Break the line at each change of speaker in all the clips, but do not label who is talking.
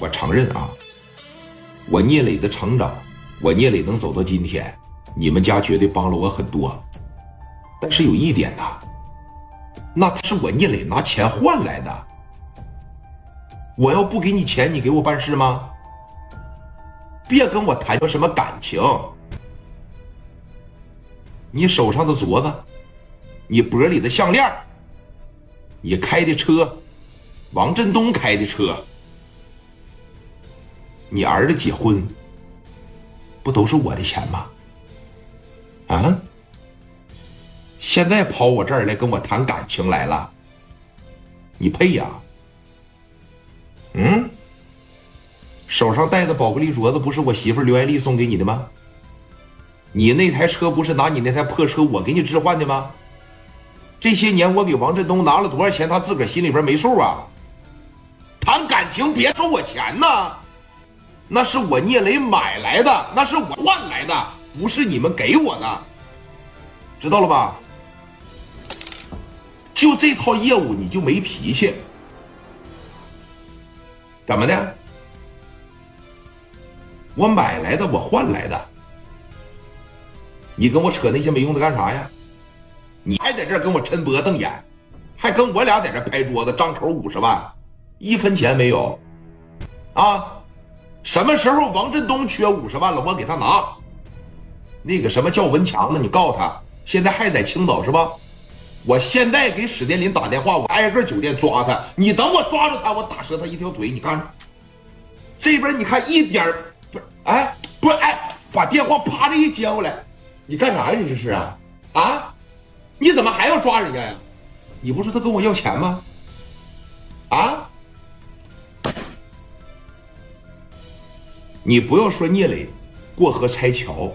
我承认啊，我聂磊的成长，我聂磊能走到今天，你们家绝对帮了我很多。但是有一点呐，那是我聂磊拿钱换来的。我要不给你钱，你给我办事吗？别跟我谈什么感情。你手上的镯子，你脖里的项链，你开的车，王振东开的车。你儿子结婚，不都是我的钱吗？啊！现在跑我这儿来跟我谈感情来了，你配呀？嗯？手上戴的宝格丽镯子不是我媳妇刘爱丽送给你的吗？你那台车不是拿你那台破车我给你置换的吗？这些年我给王振东拿了多少钱，他自个儿心里边没数啊？谈感情别收我钱呐！那是我聂磊买来的，那是我换来的，不是你们给我的，知道了吧？就这套业务你就没脾气，怎么的？我买来的，我换来的，你跟我扯那些没用的干啥呀？你还在这跟我抻脖瞪眼，还跟我俩在这拍桌子张口五十万，一分钱没有，啊？什么时候王振东缺五十万了，我给他拿。那个什么叫文强呢？你告诉他，现在还在青岛是吧？我现在给史殿林打电话，我挨个酒店抓他。你等我抓住他，我打折他一条腿。你看，这边你看一点不是，哎，不是，哎，把电话啪的一接过来，你干啥呀？你这是啊？啊？你怎么还要抓人家呀？你不是他跟我要钱吗？啊？你不要说聂磊过河拆桥，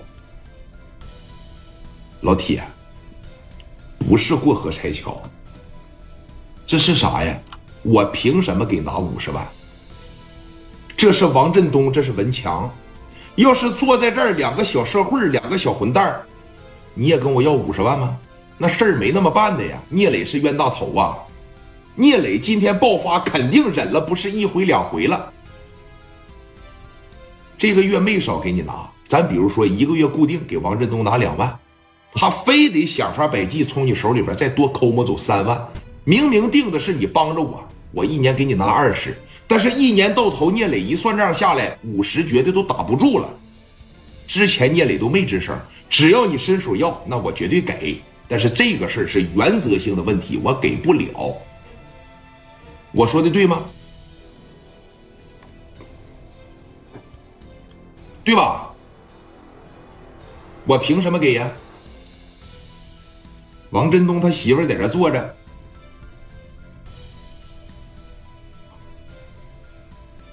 老铁，不是过河拆桥，这是啥呀？我凭什么给拿五十万？这是王振东，这是文强，要是坐在这儿两个小社会两个小混蛋你也跟我要五十万吗？那事儿没那么办的呀！聂磊是冤大头啊！聂磊今天爆发，肯定忍了不是一回两回了。这个月没少给你拿，咱比如说一个月固定给王振东拿两万，他非得想法百计从你手里边再多抠摸走三万。明明定的是你帮着我，我一年给你拿二十，但是一年到头聂磊一算账下来，五十绝对都打不住了。之前聂磊都没吱声，只要你伸手要，那我绝对给。但是这个事儿是原则性的问题，我给不了。我说的对吗？对吧？我凭什么给呀？王振东他媳妇在这坐着，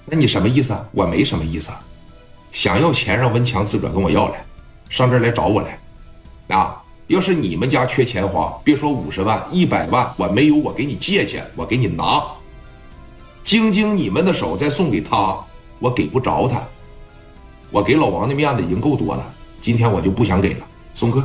那你什么意思啊？我没什么意思，啊想要钱让文强自个儿跟我要来，上这儿来找我来。啊，要是你们家缺钱花，别说五十万、一百万，我没有，我给你借去，我给你拿，经经你们的手再送给他，我给不着他。我给老王的面子已经够多了，今天我就不想给了，松哥。